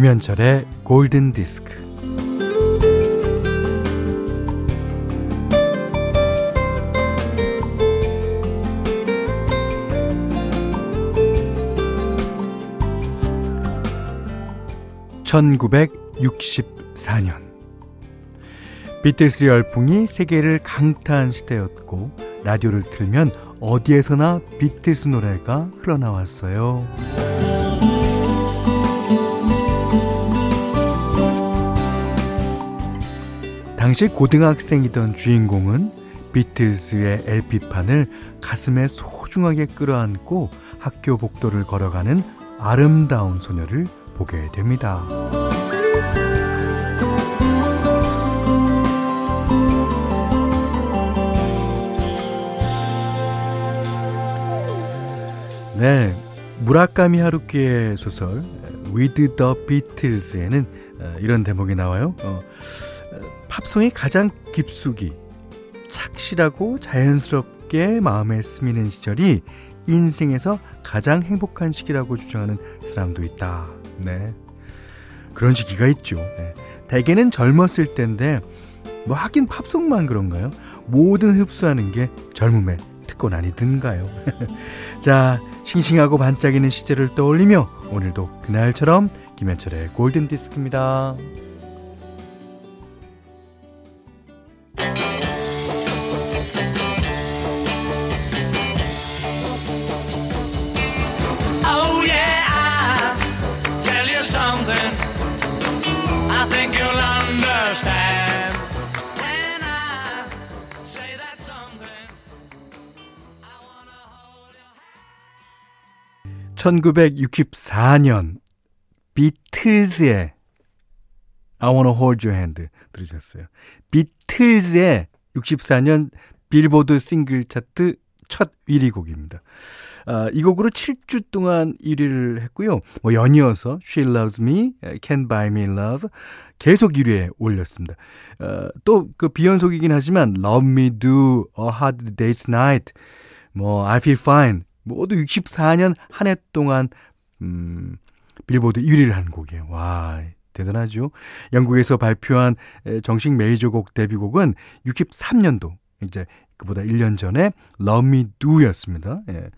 김현철의 골든 디스크. (1964년) 비틀스 열풍이 세계를 강타한 시대였고 라디오를 틀면 어디에서나 비틀스 노래가 흘러나왔어요. 당시 고등학생이던 주인공은 비틀스의 LP판을 가슴에 소중하게 끌어안고 학교 복도를 걸어가는 아름다운 소녀를 보게 됩니다. 네, 무라카미 하루키의 소설 With the Beatles에는 어, 이런 대목이 나와요. 어, 팝송의 가장 깊숙이 착실하고 자연스럽게 마음에 스미는 시절이 인생에서 가장 행복한 시기라고 주장하는 사람도 있다. 네. 그런 시기가 있죠. 네. 대개는 젊었을 때인데, 뭐 하긴 팝송만 그런가요? 모든 흡수하는 게 젊음의 특권 아니든가요? 자, 싱싱하고 반짝이는 시절을 떠올리며 오늘도 그날처럼 김현철의 골든 디스크입니다. 1964년 비틀즈의 I wanna hold your hand 들으셨어요. 비틀즈의 64년 빌보드 싱글 차트 첫 1위 곡입니다. 아, 이 곡으로 7주 동안 1위를 했고요. 뭐 연이어서 She Loves Me, Can Buy Me Love 계속 1위에 올렸습니다. 어, 또그 비연속이긴 하지만 Love Me Do, A Hard Day's Night, 뭐 I Feel Fine 모두 64년 한 해 동안 음, 빌보드 1위를 한 곡이에요. 와, 대단하죠. 영국에서 발표한 정식 메이저곡 데뷔곡은 63년도 이제 그보다 1년 전에 Love Me Do였습니다. 예.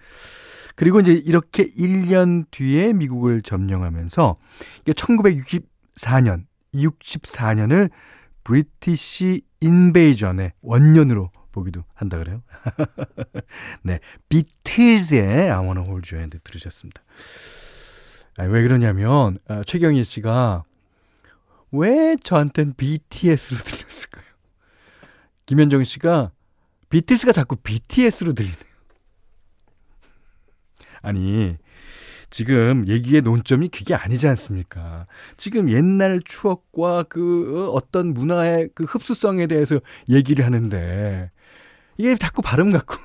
그리고 이제 이렇게 1년 뒤에 미국을 점령하면서 1964년, 64년을 브리티시 인베이전의 원년으로 보기도 한다 그래요. 네, 비틀즈의 I Wanna Hold You Hand 들으셨습니다. 아, 왜 그러냐면 아, 최경희 씨가 왜 저한텐 BTS로 들렸을까요? 김현정 씨가 비틀스가 자꾸 BTS로 들리네요. 아니, 지금 얘기의 논점이 그게 아니지 않습니까? 지금 옛날 추억과 그 어, 어떤 문화의 그 흡수성에 대해서 얘기를 하는데 이게 자꾸 발음 같고.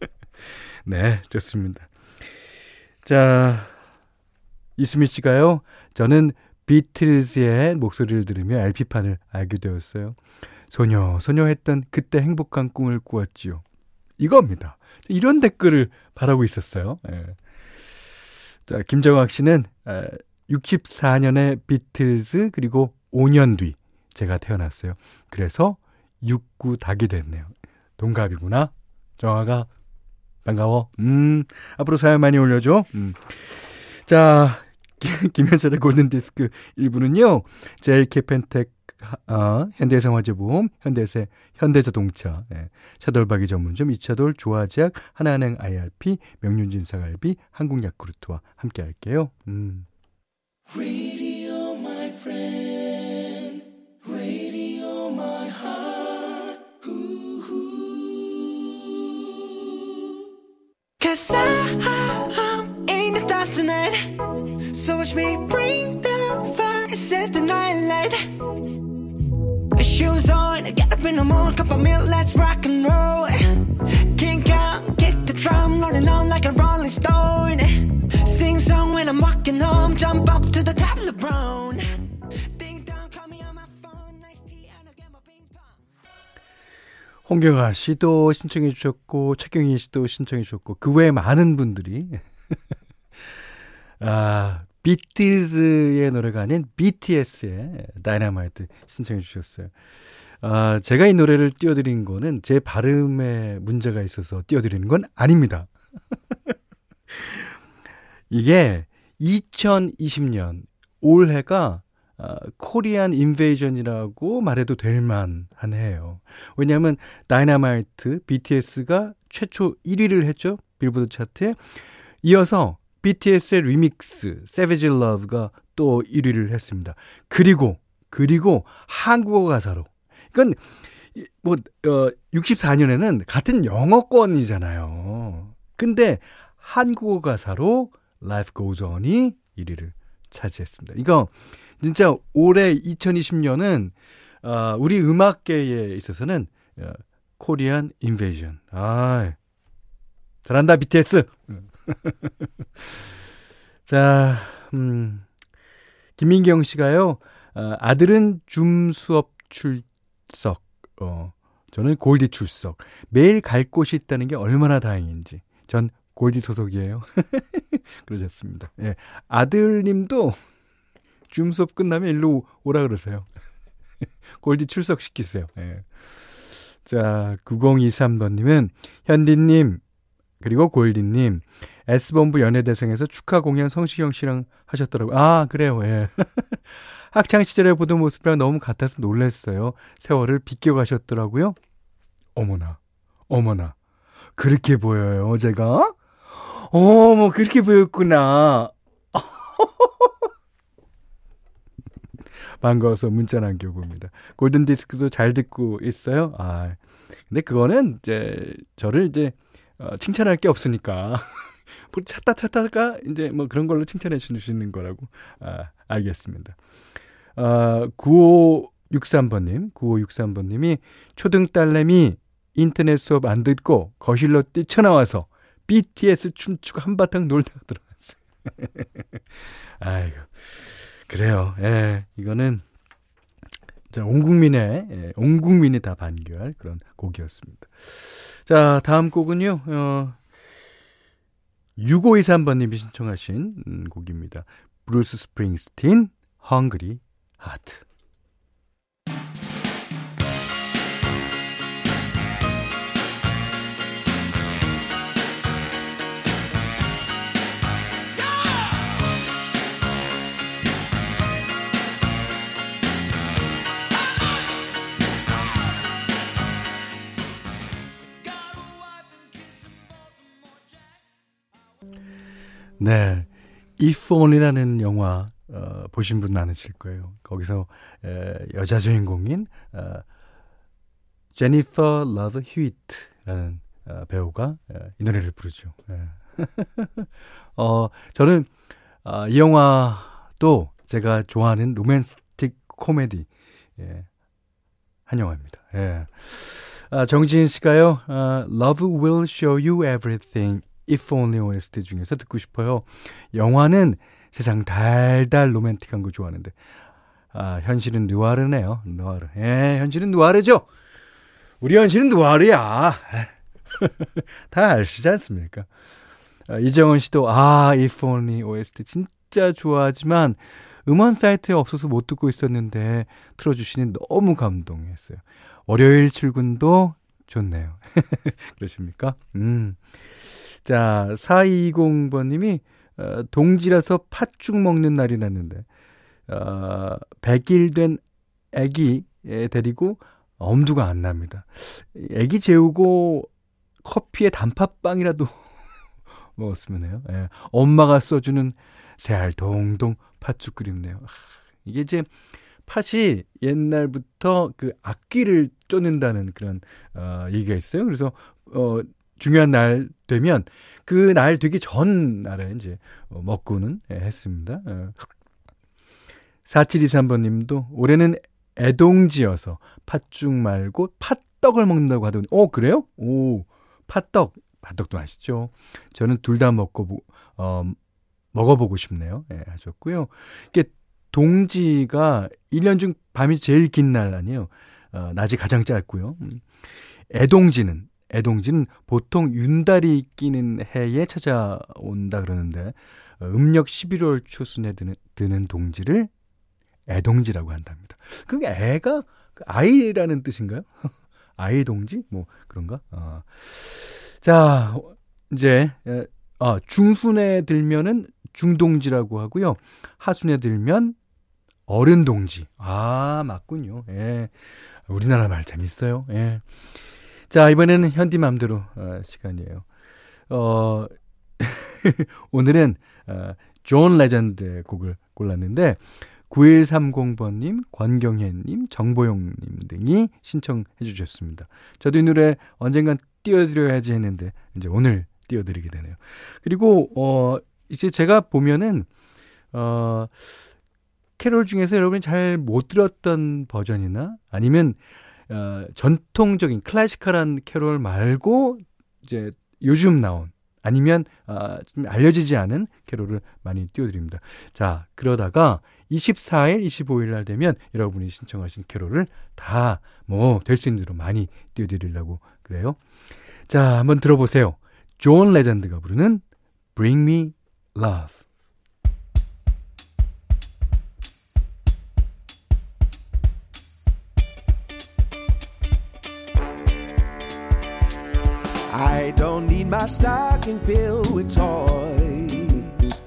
네, 좋습니다. 자, 이수미 씨가요. 저는 비틀즈의 목소리를 들으며 LP판을 알게 되었어요. 소녀, 소녀 했던 그때 행복한 꿈을 꾸었지요. 이겁니다. 이런 댓글을 바라고 있었어요. 예. 자, 김정학 씨는 64년의 비틀즈 그리고 5년 뒤 제가 태어났어요. 그래서 69 닭이 됐네요. 동갑이구나. 정아가 반가워. 음, 앞으로 사연 많이 올려줘. 음. 자, 김현철의 골든디스크 1부는요, JK펜텍 아, 현대생활재보험 현대세, 현대자동차, 예, 차돌박이 전문점 이차돌 조화제약 하나은행 IRP 명륜진 사갈비 한국야쿠르트와 함께 할게요. 음. I'm in the stars tonight. So watch me bring the fire, set the night light. shoes on, get up in the morning, cup of milk, let's rock and roll. King Kong, kick the drum, rolling on like a rolling stone. Sing song when I'm walking home, jump up to the top of the brown. 홍경아 씨도 신청해 주셨고, 최경희 씨도 신청해 주셨고, 그 외에 많은 분들이. 아, 비틀즈의 노래가 아닌 BTS의 다이너마이트 신청해 주셨어요. 아, 제가 이 노래를 띄워드린 거는 제 발음에 문제가 있어서 띄워드리는 건 아닙니다. 이게 2020년 올해가 아, 코리안 인베이전이라고 말해도 될 해예요. 왜냐하면 다이너마이트 BTS가 최초 1위를 했죠. 빌보드 차트에. 이어서 BTS의 리믹스 Savage Love가 또 1위를 했습니다. 그리고 그리고 한국어 가사로. 이건 뭐 어, 64년에는 같은 영어권이잖아요. 근데 한국어 가사로 Life Goes On이 1위를 차지했습니다. 이거 진짜 올해 2020년은 어, 우리 음악계에 있어서는 어, 코리안 인베이전. 아. 잘한다 BTS. 자, 음. 김민경 씨가요. 어, 아들은 줌 수업 출석. 어, 저는 골디 출석. 매일 갈 곳이 있다는 게 얼마나 다행인지. 전 골디 소속이에요. 그러셨습니다. 예. 아들님도 줌 수업 끝나면 일로 오라 그러세요. 골디 출석시키세요. 예. 자, 9023번님은, 현디님, 그리고 골디님, S본부 연예대상에서 축하 공연 성시경 씨랑 하셨더라고요. 아, 그래요, 예. 학창시절에 보던 모습이랑 너무 같아서 놀랐어요. 세월을 비껴 가셨더라고요. 어머나, 어머나. 그렇게 보여요, 제가? 어머, 그렇게 보였구나. 반가워서 문자 남겨봅니다. 골든 디스크도 잘 듣고 있어요? 아, 근데 그거는 이제 저를 이제 어, 칭찬할 게 없으니까. 찾다 찾다가 이제 뭐 그런 걸로 칭찬해 주시는 거라고 아, 알겠습니다. 아, 9563번님, 9563번님이 초등 딸내미 인터넷 수업 안 듣고 거실로 뛰쳐나와서 BTS 춤추고 한바탕 놀다가 들어갔어요. 아이고. 그래요. 예, 이거는 자, 온 국민의 예, 온 국민이 다 반겨할 그런 곡이었습니다. 자, 다음 곡은요. 어 6523번 님이 신청하신 음, 곡입니다. 브루스 스프링스틴, 헝그리 하트. 네. If Only라는 영화 어, 보신 분 많으실 거예요. 거기서 에, 여자 주인공인 어, 제니퍼 러브 휴이트라는 어, 배우가 에, 이 노래를 부르죠. 예. 어, 저는 어, 이 영화도 제가 좋아하는 로맨스틱 코미디 예, 한 영화입니다. 예. 아, 정지인 씨가요, 아, Love will show you everything If Only OST 중에서 듣고 싶어요. 영화는 세상 달달 로맨틱한 거 좋아하는데 아, 현실은 누아르네요. 누아르. 예, 현실은 누아르죠. 우리 현실은 누아르야. 다 아시지 않습니까? 아, 이정은 씨도 아, If Only OST 진짜 좋아하지만 음원 사이트에 없어서 못 듣고 있었는데 틀어주시니 너무 감동했어요. 월요일 출근도 좋네요. 그러십니까? 음. 자, 4220번님이, 어, 동지라서 팥죽 먹는 날이 났는데, 어, 100일 된 애기 데리고 엄두가 안 납니다. 애기 재우고 커피에 단팥빵이라도 먹었으면 해요. 예. 엄마가 써주는 새알 동동 팥죽 그립네요. 아, 이게 이제 팥이 옛날부터 그 악기를 쫓는다는 그런 어 얘기가 있어요. 그래서 어 중요한 날 되면 그 날 되기 전 날에 이제 어, 먹고는 예, 했습니다. 4723번 어. 님도 올해는 애동지여서 팥죽 말고 팥떡을 먹는다고 하더니, 어, 그래요? 오, 팥떡. 팥떡도 맛있죠. 저는 둘 다 먹고, 어, 먹어보고 싶네요. 예, 하셨고요. 이게 동지가 1년 중 밤이 제일 긴 날 아니에요. 어, 낮이 가장 짧고요. 음. 애동지는 애동지는 보통 윤달이 끼는 해에 찾아온다 그러는데 음력 11월 초순에 드는, 드는 동지를 애동지라고 한답니다. 그게 애가 그 아이라는 뜻인가요? 아이 동지? 뭐 그런가? 어. 자, 이제 아, 중순에 들면은 중동지라고 하고요. 하순에 들면 어른 동지. 아, 맞군요. 예. 우리나라 말 재밌어요. 예. 자, 이번에는 현디맘대로 어, 시간이에요. 어, 오늘은 어, 존 레전드의 곡을 골랐는데 9130번님, 권경혜님, 정보용님 등이 신청해 주셨습니다. 저도 이 노래 언젠간 띄워드려야지 했는데 이제 오늘 띄워드리게 되네요. 그리고 어 이제 제가 보면은 어 캐롤 중에서 여러분이 잘 못 들었던 버전이나 아니면 어, 전통적인 클래시컬한 캐롤 말고 이제 요즘 나온 아니면 어, 좀 알려지지 않은 캐롤을 많이 띄워드립니다. 자 그러다가 24일, 25일 날 되면 여러분이 신청하신 캐롤을 다 뭐 될 수 있는 대로 많이 띄워드리려고 그래요. 자 한번 들어보세요. 존 레전드가 부르는 Bring Me Love. Don't need my stocking filled with toys.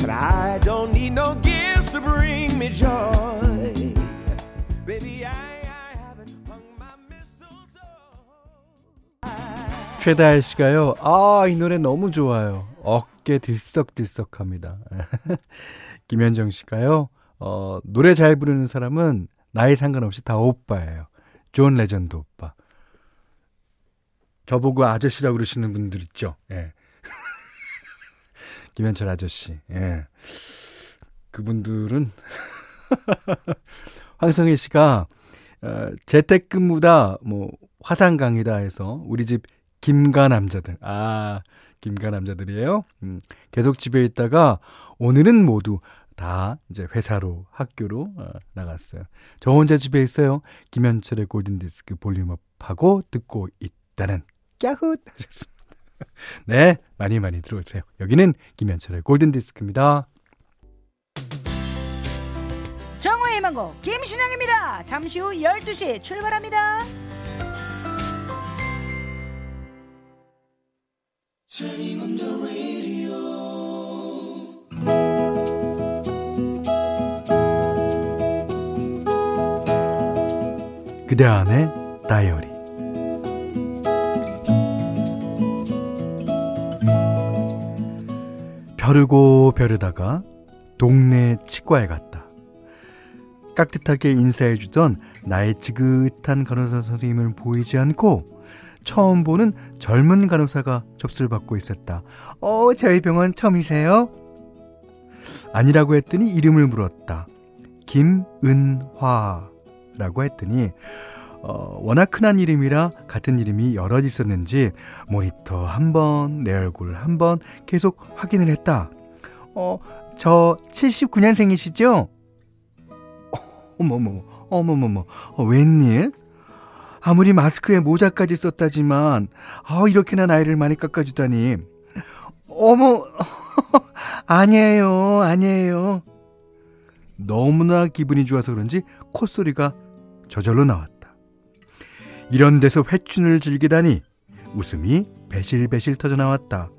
But I don't need no gifts to bring me joy. Baby, I, I haven't hung my mistletoe. 최다혜 씨가요. 아, 이 노래 너무 좋아요. 어깨 들썩들썩합니다. 김현정 씨가요. 어, 노래 잘 부르는 사람은 나이 상관없이 다 오빠예요. 존 레전드 오빠. 저보고 아저씨라고 그러시는 분들 있죠. 예. 김현철 아저씨. 예. 그분들은 황성혜 씨가 어, 재택근무다 뭐 화상 강의다 해서 우리 집 김가 남자들. 아, 김가 남자들이에요. 음, 계속 집에 있다가 오늘은 모두 다 이제 회사로 학교로 어, 나갔어요. 저 혼자 집에 있어요. 김현철의 골든 디스크 볼륨업하고 듣고 있다는 까훗 하셨습니다. 네, 많이 많이 들어오세요. 여기는 김현철의 골든 디스크입니다. 정우의 망곡 김신영입니다. 잠시 후 12시 출발합니다. 그대 안의 다이어리 벼르고 벼르다가 동네 치과에 갔다. 깍듯하게 인사해주던 나의 지긋한 간호사 선생님을 보이지 않고 처음 보는 젊은 간호사가 접수를 받고 있었다. 어, 저희 병원 처음이세요? 아니라고 했더니 이름을 물었다. 김은화라고 했더니 어, 워낙 흔한 이름이라 같은 이름이 여럿 있었는지 모니터 한 번, 내 얼굴 한 번 계속 확인을 했다. 어, 저 79년생이시죠? 어머머, 어머머머, 어, 웬일? 아무리 마스크에 모자까지 썼다지만, 아, 이렇게나 나이를 많이 깎아주다니. 어머, 아니에요, 아니에요. 너무나 기분이 좋아서 그런지 콧소리가 저절로 나왔다. 이런 데서 회춘을 즐기다니 웃음이 배실배실 터져 나왔다.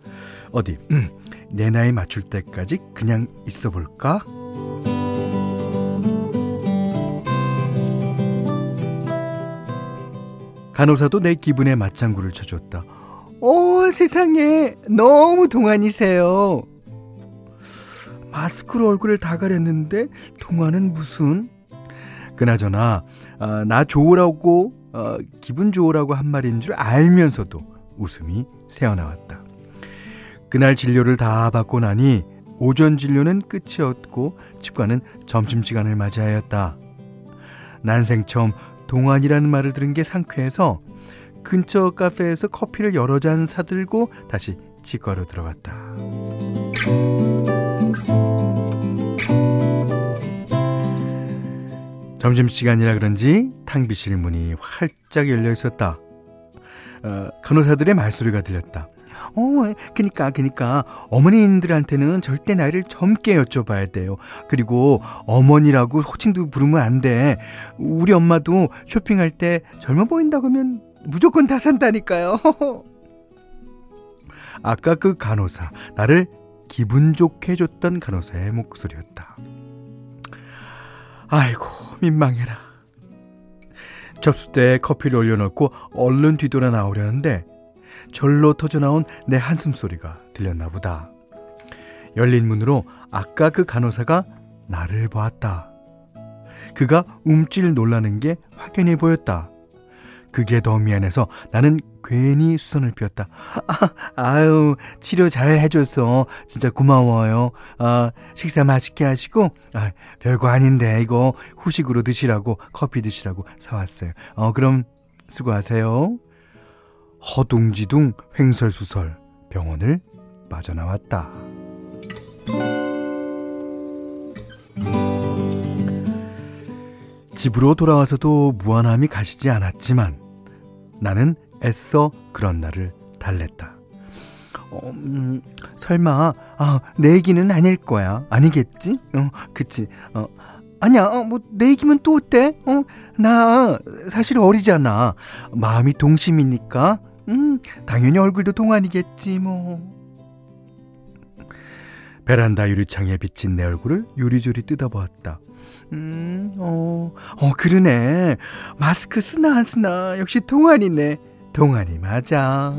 어디 음, 내 나이 맞출 때까지 그냥 있어 볼까? 간호사도 내 기분에 맞장구를 쳐줬다. 오 세상에 너무 동안이세요. 마스크로 얼굴을 다 가렸는데 동안은 무슨? 그나저나 아, 나 좋으라고 어, 기분 좋으라고 한 말인 줄 알면서도 웃음이 새어나왔다. 그날 진료를 다 받고 나니 오전 진료는 끝이었고 치과는 점심시간을 맞이하였다. 난생 처음 동안이라는 말을 들은 게 상쾌해서 근처 카페에서 커피를 여러 잔 사들고 다시 치과로 들어갔다. 점심시간이라 그런지 탕비실 문이 활짝 열려 있었다. 어, 간호사들의 말소리가 들렸다. 어, 그니까, 그니까. 어머님들한테는 절대 나이를 젊게 여쭤봐야 돼요. 그리고 어머니라고 호칭도 부르면 안 돼. 우리 엄마도 쇼핑할 때 젊어 보인다고 하면 무조건 다 산다니까요. 아까 그 간호사, 나를 기분 좋게 해줬던 간호사의 목소리였다. 아이고, 민망해라. 접수대에 커피를 올려놓고 얼른 뒤돌아 나오려는데 절로 터져나온 내 한숨 소리가 들렸나 보다. 열린 문으로 아까 그 간호사가 나를 보았다. 그가 움찔 놀라는 게 확연히 보였다. 그게 더 미안해서 나는 괜히 수선을 피웠다. 아, 아유, 치료 잘 해줘서 진짜 고마워요. 아, 식사 맛있게 하시고, 아, 별거 아닌데, 이거 후식으로 드시라고, 커피 드시라고 사왔어요. 어, 그럼 수고하세요. 허둥지둥 횡설수설 병원을 빠져나왔다. 집으로 돌아와서도 무한함이 가시지 않았지만 나는 애써 그런 날을 달랬다. 어, 음, 설마, 아, 내 얘기는 아닐 거야. 아니겠지? 어, 그치. 어, 아니야, 어, 뭐, 내 얘기면 또 어때? 어, 나, 사실 어리잖아. 마음이 동심이니까. 음, 당연히 얼굴도 동안이겠지, 뭐. 베란다 유리창에 비친 내 얼굴을 요리조리 뜯어보았다. 음, 어, 어, 그러네. 마스크 쓰나 안 쓰나. 역시 동안이네. 동안이 맞아.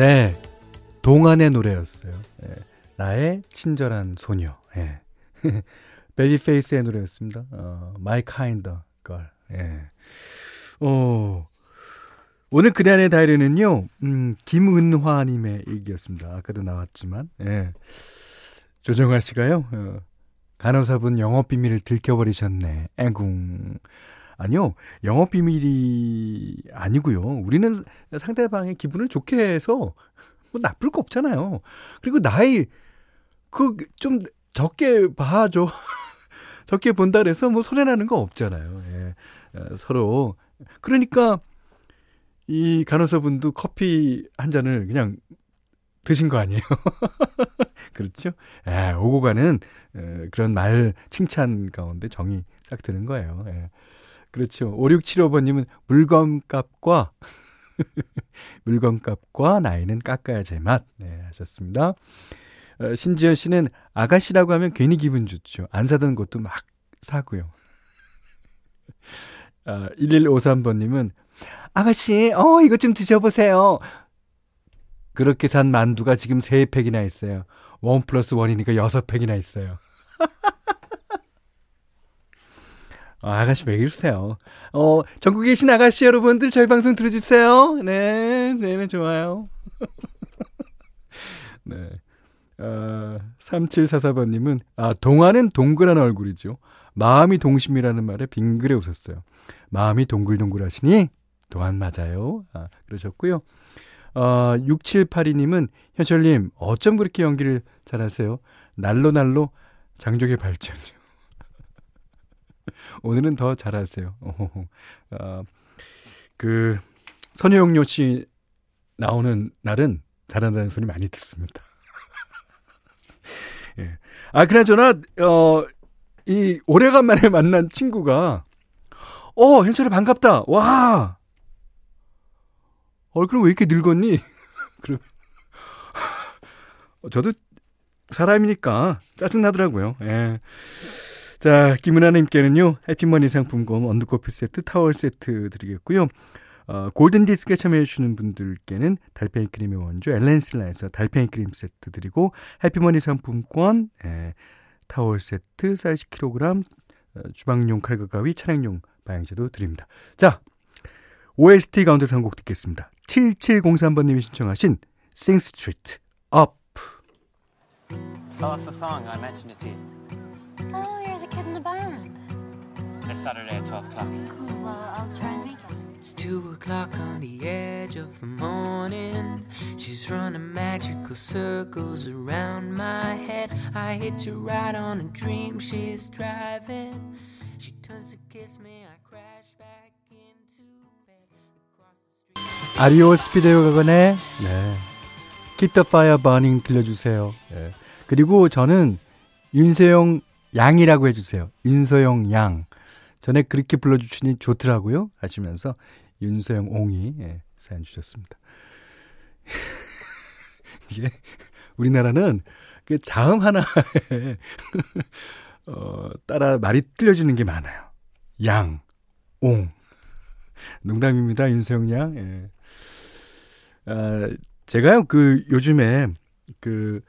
네. 동안의 노래였어요. 예. 나의 친절한 소녀. 예. 벨리페이스의 노래였습니다. 어, My Kind Girl. 예. 어, 오늘 그대안의 다이리는요, 음, 김은화님의 일기였습니다. 아까도 나왔지만, 예. 조정아 씨가요, 어, 간호사분 영업 비밀을 들켜버리셨네. 앵궁. 아니요, 영업 비밀이 아니고요. 우리는 상대방의 기분을 좋게 해서 뭐 나쁠 거 없잖아요. 그리고 나이 그 좀 적게 봐줘. 적게 본다 그래서 뭐 손해나는 거 없잖아요. 예. 어, 서로 그러니까 이 간호사분도 커피 한 잔을 그냥 드신 거 아니에요? 그렇죠? 예, 오고 가는 에, 그런 말 칭찬 가운데 정이 싹 드는 거예요. 예. 그렇죠. 5675번님은 물건값과 물건값과 나이는 깎아야 제맛. 네, 하셨습니다. 어, 신지현 씨는 아가씨라고 하면 괜히 기분 좋죠. 안 사던 것도 막 사고요. 아, 1153번님은 아가씨, 어, 이것 좀 드셔보세요. 그렇게 산 만두가 지금 3팩이나 있어요. 원 플러스 원이니까 6팩이나 있어요. 아, 아가씨 왜 이러세요? 어, 전국에 계신 아가씨 여러분들 저희 방송 들어주세요. 네, 네, 좋아요. 네. 어, 3744번님은, 아, 동화는 동그란 얼굴이죠. 마음이 동심이라는 말에 빙그레 웃었어요. 마음이 동글동글 하시니, 동안 맞아요. 아, 그러셨고요. 어, 6782님은, 현철님, 어쩜 그렇게 연기를 잘하세요? 날로 날로 장족의 발전이요. 오늘은 더 잘하세요. 어, 그 선효영료 씨 나오는 날은 잘한다는 소리 많이 듣습니다. 예. 아 그나저나 어, 이 오래간만에 만난 친구가 어 현철이 반갑다. 와. 얼굴은 왜 이렇게 늙었니? 그러면 저도 사람이니까 짜증나더라고요. 예. 자, 김은아님께는요, 해피머니 상품권 원두커피 세트, 타월 세트 드리겠고요. 어, 골든디스크에 참여해주시는 분들께는 달팽이 크림의 원조 엘렌실라에서 달팽이 크림 세트 드리고, 해피머니 상품권, 에, 타월 세트, 쌀 10kg, 어, 주방용 칼과 가위, 차량용 방향제도 드립니다. 자, OST 가운데 선곡 듣겠습니다. 7703번님이 신청하신 싱스트리트 업. Oh, that's the song. I mentioned it to you. Oh, the band. This Saturday at 12 o'clock. Cool, well, I'll try and make it. It's two o'clock on the edge of the morning. She's running magical circles around my head. I hit her right on a dream she's driving. She turns to kiss me. I crash back into bed. Across the street. 아리오 스피드웨어 가건의 네. Keep the Fire Burning 들려주세요. 네. 그리고 저는 윤세영 양이라고 해주세요. 윤서영 양. 전에 그렇게 불러주시니 좋더라고요. 하시면서 윤서영 옹이 예, 사연 주셨습니다. 이게 우리나라는 그 자음 하나에 어, 따라 말이 틀려지는 게 많아요. 양, 옹. 농담입니다, 윤서영 양. 예. 아, 제가요, 그, 요즘에, 그,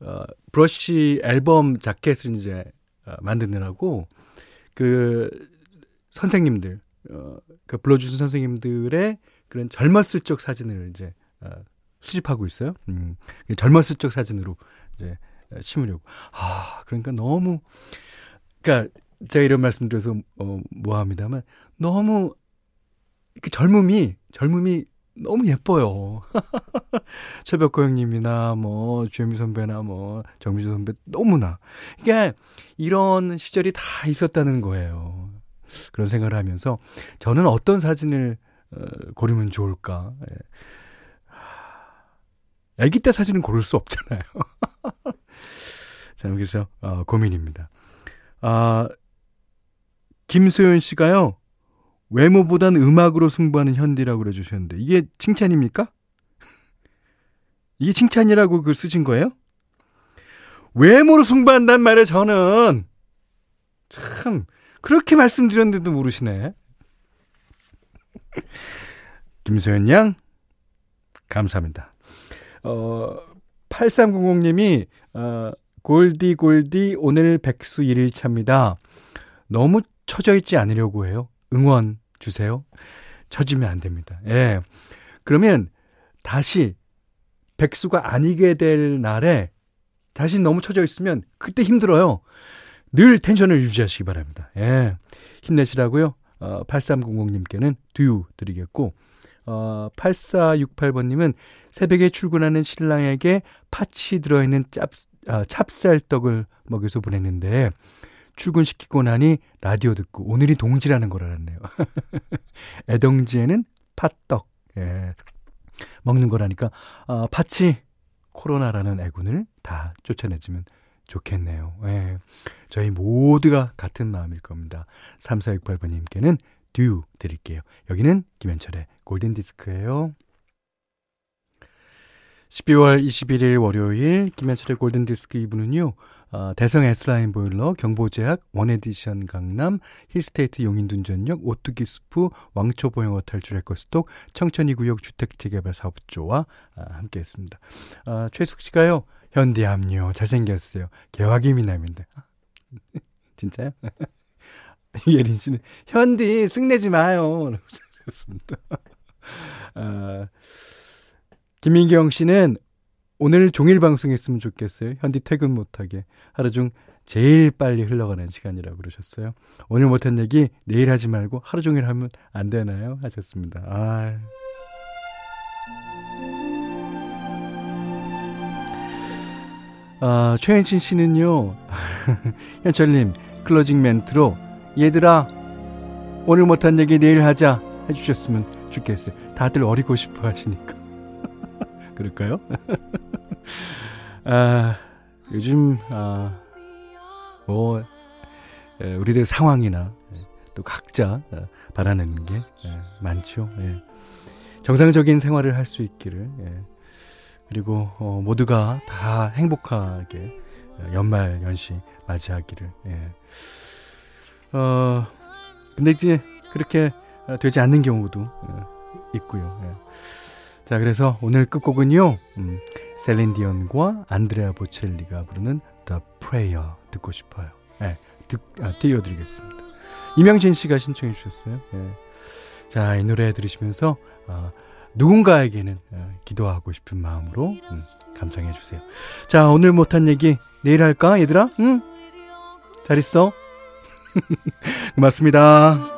어, 브러쉬 앨범 자켓을 이제, 어, 만드느라고, 그, 선생님들, 어, 그 불러주신 선생님들의 그런 젊었을 적 사진을 이제, 어, 수집하고 있어요. 음, 젊었을 적 사진으로 이제 심으려고. 아, 그러니까 너무, 그니까, 제가 이런 말씀 드려서, 어, 뭐합니다만, 너무, 그 젊음이, 젊음이 너무 예뻐요. 최백호 형님이나 뭐 주현미 선배나 뭐 정미주 선배 너무나 이게 이런 시절이 다 있었다는 거예요. 그런 생각을 하면서 저는 어떤 사진을 어, 고르면 좋을까? 예. 아기 때 사진은 고를 수 없잖아요. 자, 그래서 어, 고민입니다. 아 김소연 씨가요. 외모보단 음악으로 승부하는 현디라고 그래주셨는데 이게 칭찬입니까? 이게 칭찬이라고 그 쓰신 거예요? 외모로 승부한단 말이에요 저는 참 그렇게 말씀드렸는데도 모르시네 김소연 양 감사합니다 어 8300님이 어, 골디 골디 오늘 백수 1일차입니다 너무 처져 있지 않으려고 해요 응원 주세요. 처지면 안 됩니다. 예. 그러면 다시 백수가 아니게 될 날에 자신 너무 처져 있으면 그때 힘들어요. 늘 텐션을 유지하시기 바랍니다. 예. 힘내시라고요. 어, 8300님께는 듀 드리겠고, 어, 8468번님은 새벽에 출근하는 신랑에게 팥이 들어있는 짭, 아, 찹쌀떡을 먹여서 보냈는데, 출근시키고 나니 라디오 듣고 오늘이 동지라는 걸 알았네요. 애동지에는 팥떡 예. 먹는 거라니까 아, 팥이 코로나라는 액운을 다 쫓아내주면 좋겠네요. 예. 저희 모두가 같은 마음일 겁니다. 3468번님께는 듀 드릴게요. 여기는 김현철의 골든디스크예요. 12월 21일 월요일 김현철의 골든디스크 2부는요. 어, 대성 S라인 보일러, 경보제약, 원에디션 강남, 힐스테이트 용인둔전역, 오뚜기 스프, 왕초보영어 탈출 에코스톡, 청천이구역 주택재개발 사업조와 아, 함께했습니다. 아, 최숙 씨가요. 압류 잘생겼어요. 개화기 미남인데. 진짜요? 예린 씨는 현디 승내지 마요. 라고 하셨습니다. 아, 김민경 씨는 오늘 종일 방송했으면 좋겠어요. 현디 퇴근 못하게. 하루 중 제일 빨리 흘러가는 시간이라고 그러셨어요. 오늘 못한 얘기 내일 하지 말고 하루 종일 하면 안 되나요? 하셨습니다. 아. 아, 최현신 씨는요, 현철님, 클로징 멘트로, 얘들아, 오늘 못한 얘기 내일 하자 해주셨으면 좋겠어요. 다들 어리고 싶어 하시니까. 그럴까요? 아, 요즘, 아, 뭐, 에, 우리들 상황이나 에, 또 각자 에, 바라는 게 에, 많죠. 예. 정상적인 생활을 할 수 있기를, 예. 그리고 어, 모두가 다 행복하게 연말 연시 맞이하기를. 예. 어, 근데 이제 그렇게 되지 않는 경우도 예, 있고요. 예. 자, 그래서 오늘 끝곡은요, 음, 셀린디언과 안드레아 보첼리가 부르는 The Prayer 듣고 싶어요. 네, 듣, 아, 띄워드리겠습니다. 이명진 씨가 신청해 주셨어요. 네. 자, 이 노래 들으시면서, 어, 누군가에게는 어, 기도하고 싶은 마음으로 음, 감상해 주세요. 자, 오늘 못한 얘기 내일 할까, 얘들아? 응? 잘 있어? 고맙습니다.